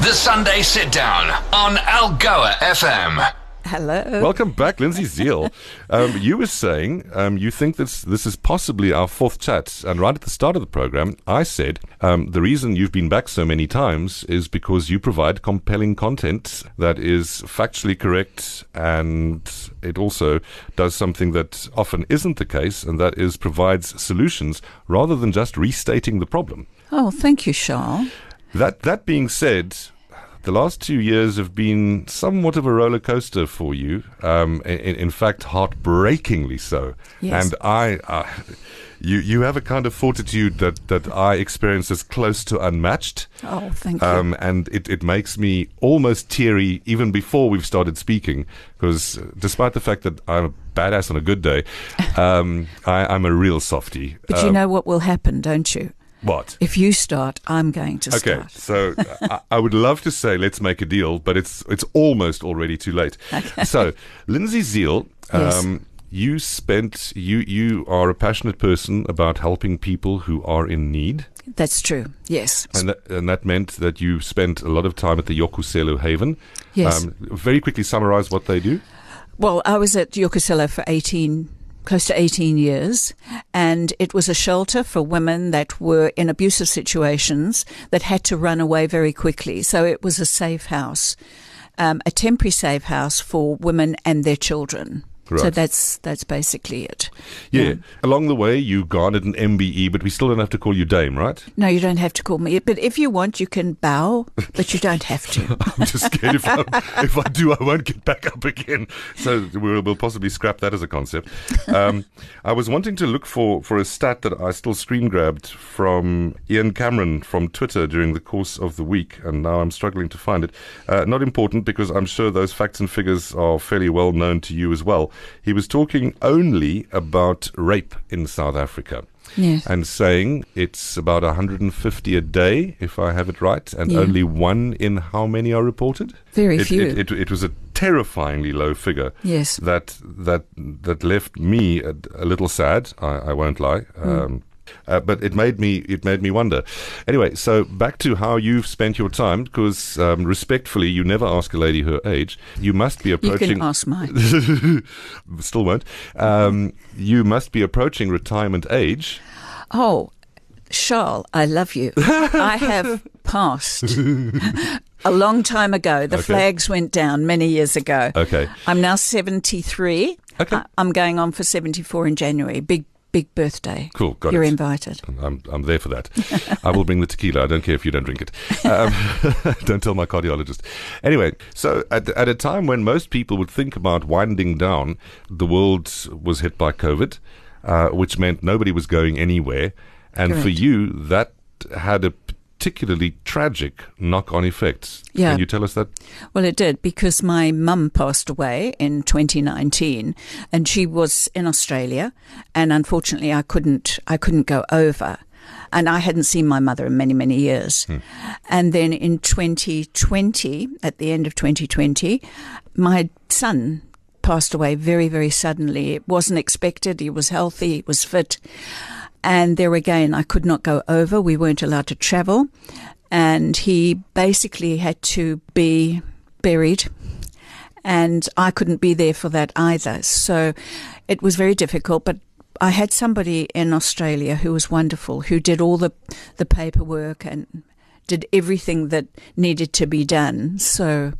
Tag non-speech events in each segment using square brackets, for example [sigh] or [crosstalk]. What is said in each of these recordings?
The Sunday Sit Down on Algoa FM. Hello. Welcome back, Lindsay Ziehl. [laughs] Um, you were saying um, you think this this is possibly our fourth chat, and right at the start of the program, I said um, the reason you've been back so many times is because you provide compelling content that is factually correct, and it also does something that often isn't the case, and that is provides solutions rather than just restating the problem. Oh, thank you, Charles. That that being said, the last two years have been somewhat of a roller coaster for you. Um, in, in fact, heartbreakingly so. Yes. And I, uh, you you have a kind of fortitude that that I experience as close to unmatched. Oh, thank you. Um, and it, it makes me almost teary even before we've started speaking, because despite the fact that I'm a badass on a good day, um, [laughs] I, I'm a real softie. but you Um, know what will happen, don't you? What? If you start, I'm going to Okay, start. Okay, so I, I would love to say let's make a deal, but it's it's almost already too late. So, Lindsay Ziehl, Yes. um, you spent you you are a passionate person about helping people who are in need, That's true. Yes. and that, and that meant that you spent a lot of time at the Yokuselo Haven. Yes. Um, very quickly summarize what they do. Well, I was at Yokosulo for 18, close to 18 years, and it was a shelter for women that were in abusive situations that had to run away very quickly. So it was a safe house, um, a temporary safe house for women and their children. So that's that's basically it. Yeah. Along the way, you garnered an MBE, but we still don't have to call you Dame, right? No, you don't have to call me. But if you want, you can bow, but you don't have to. [laughs] I'm just scared if I, if I do, I won't get back up again. So we'll, we'll possibly scrap that as a concept. Um, I was wanting to look for, for a stat that I still screen grabbed from Ian Cameron from Twitter during the course of the week, and now I'm struggling to find it. Uh, not important because I'm sure those facts and figures are fairly well known to you as well. He was talking only about rape in South Africa Yes. and saying it's about 150 a day, if I have it right, and Yeah. only one in how many are reported? Very it, few. It, it, it was a terrifyingly low figure. Yes. That that that left me a, a little sad. I, I won't lie. Hmm. Um, uh, but it made me it made me wonder. Anyway, so back to how you've spent your time, because um, respectfully, you never ask a lady her age. You must be approaching. You can ask mine. [laughs] Still won't. Um, you must be approaching retirement age. Oh, Charles, I love you. I [laughs] have passed a long time ago. The Okay. flags went down many years ago. Okay. I'm now 73. Okay. I'm going on for 74 in January. Big, big birthday. Cool, got You're it. invited. I'm, I'm there for that. [laughs] I will bring the tequila. I don't care if you don't drink it. Um, [laughs] don't tell my cardiologist. Anyway, so at, at a time when most people would think about winding down, the world was hit by COVID, uh, which meant nobody was going anywhere. And for you, that had a particularly tragic knock on effect. Yeah. Can you tell us that? Well, it did because my mum passed away in 2019, and she was in Australia, and unfortunately, I couldn't. I couldn't go over, and I hadn't seen my mother in many, many years. Hmm. And then in 2020, at the end of 2020, my son passed away very, very suddenly. It wasn't expected. He was healthy. He was fit. And there again, I could not go over. We weren't allowed to travel. And he basically had to be buried. And I couldn't be there for that either. So it was very difficult. But I had somebody in Australia who was wonderful, who did all the, the paperwork and did everything that needed to be done. So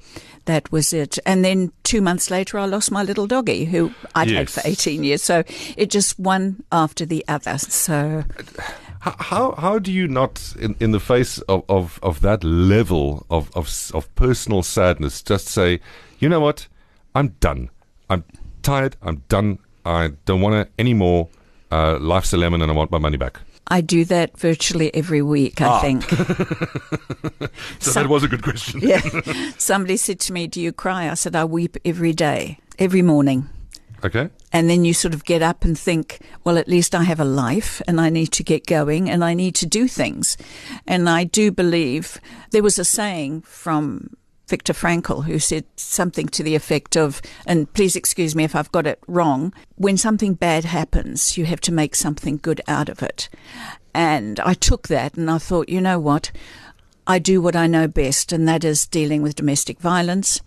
that was it. And then two months later, I lost my little doggy who I'd had for 18 years. So it just one after the other. So How, how do you not, in, in the face of, of, of that level of, of of personal sadness, just say, you know what, I'm done. I'm tired. I'm done. I don't want to anymore. Uh, life's a lemon, and I want my money back. I do that virtually every week, I ah. think. [laughs] [laughs] So Some- that was a good question. yeah. [laughs] Somebody said to me, Do you cry? I said, I weep every day, every morning. Okay. And then you sort of get up and think, well, at least I have a life and I need to get going and I need to do things. And I do believe there was a saying from Viktor Frankl who said something to the effect of, and please excuse me if I've got it wrong, when something bad happens, you have to make something good out of it. And I took that and I thought, you know what? I do what I know best, and that is dealing with domestic violence.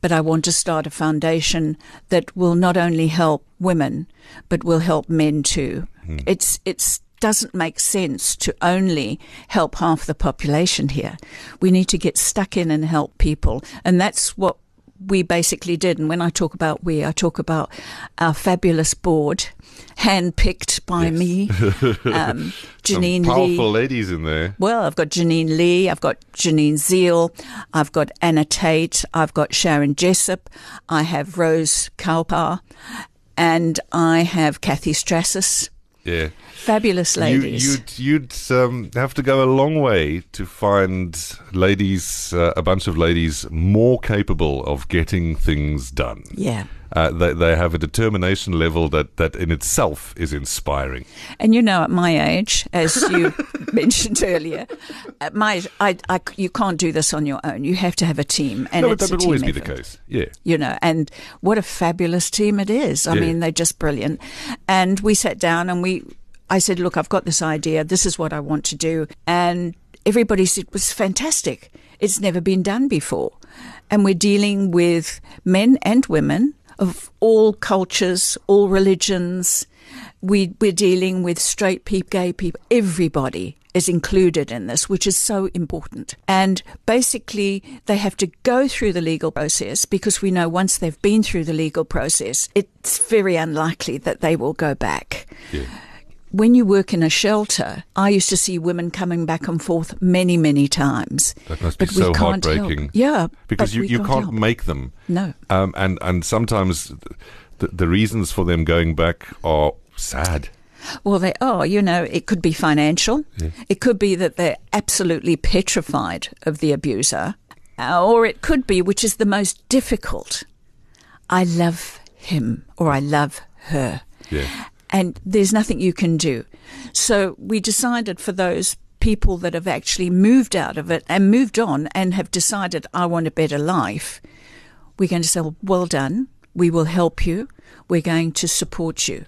But I want to start a foundation that will not only help women, but will help men too. Hmm. It's it's doesn't make sense to only help half the population here. We need to get stuck in and help people, and that's what we basically did. And when I talk about we, I talk about our fabulous board, handpicked by Yes. me, [laughs] um, Some Janine powerful Lee. ladies in there. Well, I've got Janine Lee, I've got Janine Ziehl, I've got Anna Tate, I've got Sharon Jessup, I have Rose Kalpar, and I have Kathy Strassis. Yeah. Fabulous You, ladies. you'd you'd um, have to go a long way to find ladies, uh, a bunch of ladies more capable of getting things done. yeah. Uh, they, they have a determination level that, that in itself is inspiring. And you know, at my age, as you [laughs] mentioned earlier, at my I, I, you can't do this on your own. You have to have a team, and no, but it's that would always be the case. Yeah. you know, and what a fabulous team it is. I Yeah. mean, they're just brilliant. And we sat down and we, I said, look, I've got this idea. This is what I want to do. And everybody said it was fantastic. It's never been done before. And we're dealing with men and women of all cultures, all religions. We, we're dealing with straight people, gay people, everybody is included in this, which is so important. And basically, they have to go through the legal process because we know once they've been through the legal process, it's very unlikely that they will go back. Yeah. When you work in a shelter, I used to see women coming back and forth many, many times. That must be But so can't help. heartbreaking. Yeah, Because you, you can't can't make them. No. Um, and, and sometimes the, the reasons for them going back are sad. Well, they are. You know, it could be financial. It could be that they're absolutely petrified of the abuser. Uh, Or it could be, which is the most difficult, I love him or I love her. Yeah. And there's nothing you can do. So we decided for those people that have actually moved out of it and moved on and have decided, I want a better life, we're going to say, well done. We will help you. We're going to support you.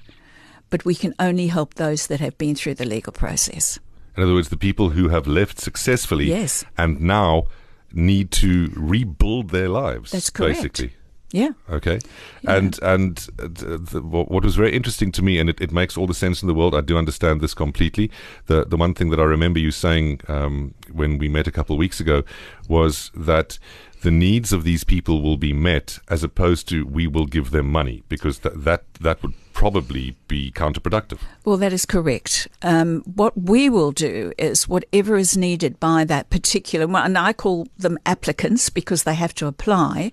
But we can only help those that have been through the legal process. In other words, the people who have left successfully Yes. and now need to rebuild their lives. That's correct. Basically. Yeah. Okay, and and uh, the, the, what was very interesting to me, and it, it makes all the sense in the world. I do understand this completely. The the one thing that I remember you saying um, when we met a couple of weeks ago was that the needs of these people will be met, as opposed to we will give them money, because that that that would probably be counterproductive. Well, that is correct. Um, what we will do is whatever is needed by that particular one, and I call them applicants because they have to apply.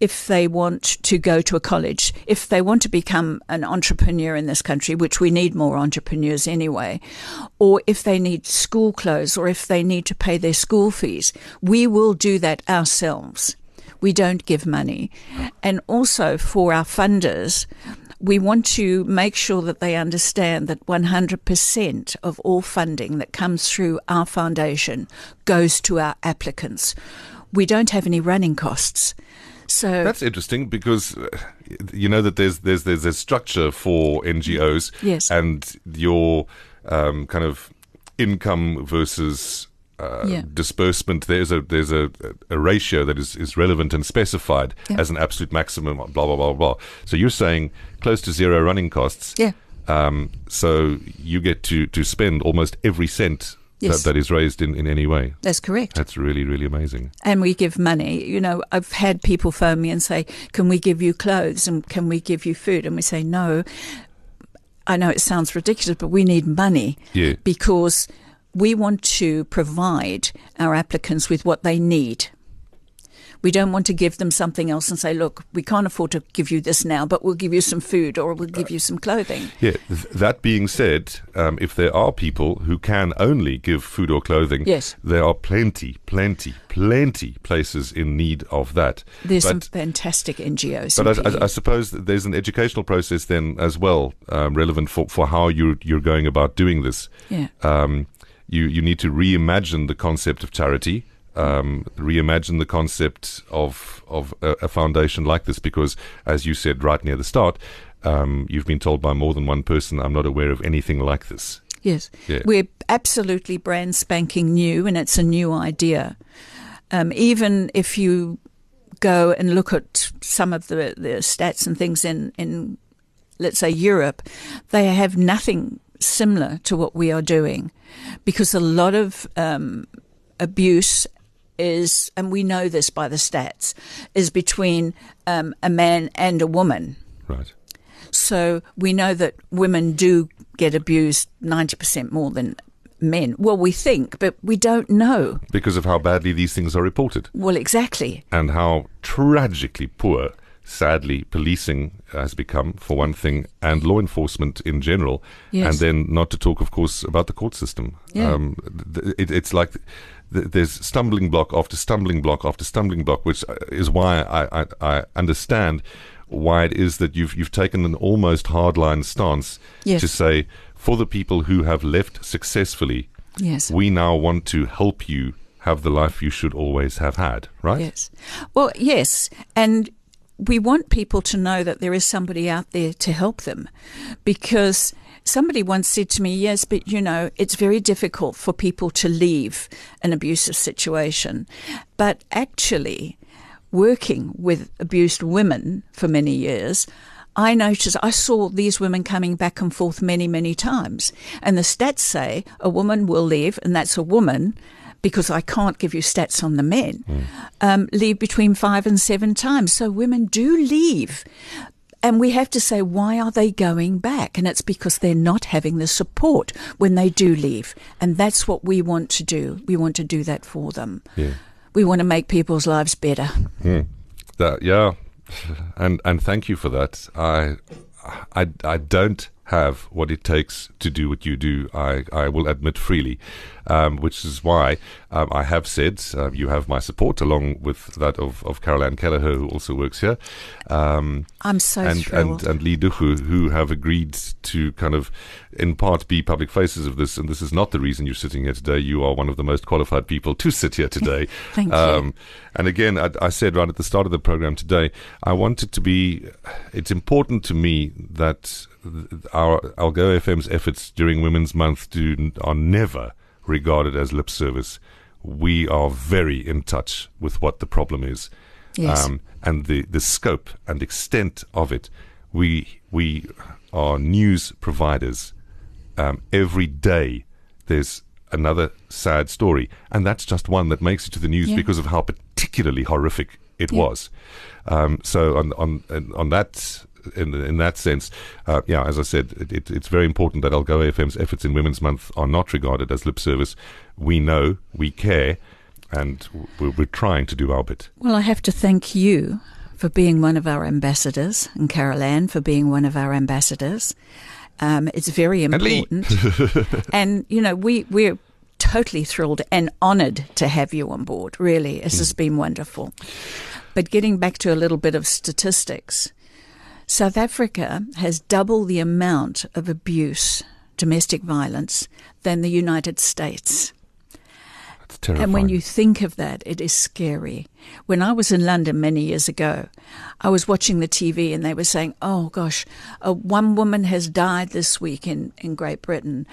If they want to go to a college, if they want to become an entrepreneur in this country, which we need more entrepreneurs anyway, or if they need school clothes, or if they need to pay their school fees, we will do that ourselves. We don't give money. And also for our funders, we want to make sure that they understand that 100% of all funding that comes through our foundation goes to our applicants. We don't have any running costs. So That's interesting because uh, you know that there's there's there's a structure for NGOs, Yes. and your um, kind of income versus uh, Yeah. disbursement. There's a there's a, a ratio that is, is relevant and specified Yeah. as an absolute maximum. Blah blah blah blah. So you're saying close to zero running costs. Yeah. Um, so you get to to spend almost every cent Yes. that, that is raised in, in any way. that's correct. That's really really amazing. and we give money. You know, I've had people phone me and say, "Can we give you clothes and can we give you food?" And we say, "No." I know it sounds ridiculous, but we need money Yeah. because we want to provide our applicants with what they need. We don't want to give them something else and say, "Look, we can't afford to give you this now, but we'll give you some food or we'll give you some clothing." Yeah. Th- that being said, um, if there are people who can only give food or clothing, Yes. there are plenty, plenty, plenty places in need of that. There's some fantastic NGOs. but I, I, I suppose that there's an educational process then as well, um, relevant for, for how you're you're going about doing this. Yeah. Um, you you need to reimagine the concept of charity. Um, reimagine the concept of of a, a foundation like this because, as you said right near the start, um, you've been told by more than one person, "I'm not aware of anything like this." Yes. Yeah. We're absolutely brand spanking new, and it's a new idea. Um, even if you go and look at some of the, the stats and things in, in, let's say, Europe, they have nothing similar to what we are doing because a lot of um, abuse is, and we know this by the stats, is between um, a man and a woman. Right. So we know that women do get abused 90% more than men. Well, we think, but we don't know. Because of how badly these things are reported Well, exactly. and how tragically poor, sadly, policing has become, for one thing, and law enforcement in general. Yes. And then, not to talk, of course, about the court system. Yeah. Um, th- it, it's like th- there's stumbling block after stumbling block after stumbling block, which uh, is why I, I, I understand why it is that you've you've taken an almost hardline stance Yes. to say for the people who have left successfully, Yes. we now want to help you have the life you should always have had, right? Yes. Well, yes. And we want people to know that there is somebody out there to help them because somebody once said to me, Yes, but you know, it's very difficult for people to leave an abusive situation. But actually, working with abused women for many years, I noticed I saw these women coming back and forth many, many times. And the stats say a woman will leave, and that's a woman, because I can't give you stats on the men, um, leave between five and seven times. So women do leave. And we have to say, why are they going back? And it's because they're not having the support when they do leave. And that's what we want to do. We want to do that for them. Yeah. We want to make people's lives better. That yeah, and and thank you for that. I I I don't have what it takes to do what you do. I I will admit freely, um, which is why um, I have said uh, you have my support along with that of of Carol Ann Kelleher who also works here. Um, I'm so and, thrilled. and and Lee Duchu, who have agreed to kind of, in part, be public faces of this. And this is not the reason you're sitting here today. You are one of the most qualified people to sit here today. [laughs] Thank you. Um, and again, I, I said right at the start of the program today, I wanted to be. It's important to me that th- our Algoa FM's efforts during Women's Month do are never regarded as lip service. We are very in touch with what the problem is Yes. um, and the, the scope and extent of it. We we are news providers. Um, every day there's another sad story, and that's just one that makes it to the news Yeah. because of how particularly horrific it Yeah. was. Um, so on on on that. In, in that sense, uh, yeah, as I said, it, it, it's very important that Algoa FM's efforts in Women's Month are not regarded as lip service. We know, we care, and we're, we're trying to do our bit. Well, I have to thank you for being one of our ambassadors, and Carol Ann for being one of our ambassadors. Um, it's very important. [laughs] and, you know, we, we're totally thrilled and honoured to have you on board, really. This has been wonderful. But getting back to a little bit of statistics, South Africa has double the amount of abuse, domestic violence, than the United States. And when you think of that, it is scary. When I was in London many years ago, I was watching the TV and they were saying, oh gosh, uh, one woman has died this week in, in Great Britain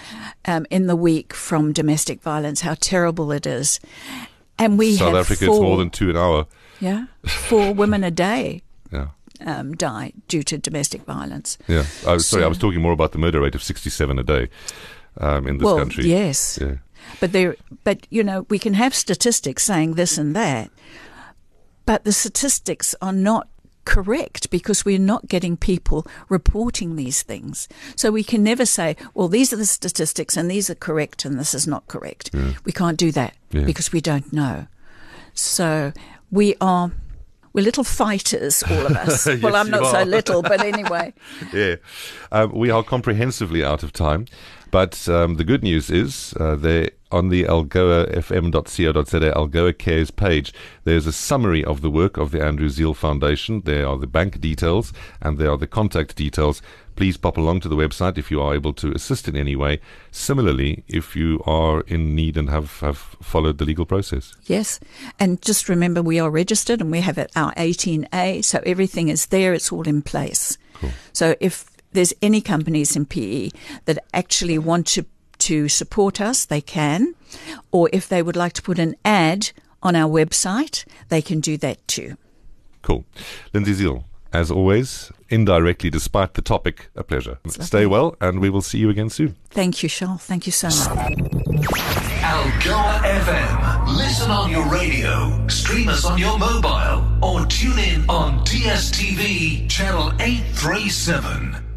um, in the week from domestic violence, how terrible it is. And we South Africa, four, it's more than two an hour. yeah, four women a day [laughs] Yeah. Um, die due to domestic violence. Yeah. I was, sorry, I was talking more about the murder rate of 67 a day um, in this well, country. yes. Yeah. But there, but you know, we can have statistics saying this and that, but the statistics are not correct because we're not getting people reporting these things. So we can never say, well, these are the statistics and these are correct and this is not correct. We can't do that Yeah. because we don't know. So we are. We're little fighters, all of us. [laughs] Yes, well, I'm not so little, but [laughs] anyway. yeah. Um, we are comprehensively out of time. But um, the good news is uh, there on the Algoa algoafm.co.za Algoa Cares page, there's a summary of the work of the Andrew Ziehl Foundation. There are the bank details and there are the contact details. Please pop along to the website if you are able to assist in any way. Similarly, if you are in need and have, have followed the legal process. Yes. And just remember, we are registered and we have it- our 18A, so everything is there, it's all in place. Cool. So if there's any companies in PE that actually want to to support us, they can. Or if they would like to put an ad on our website, they can do that too. Cool. Lindsay Ziehl, as always, indirectly, despite the topic, a pleasure. Stay well, and we will see you again soon. Thank you, Charles. Thank you so much. Algoa FM. Listen on your radio, stream us on your mobile, or tune in on DSTV channel 837.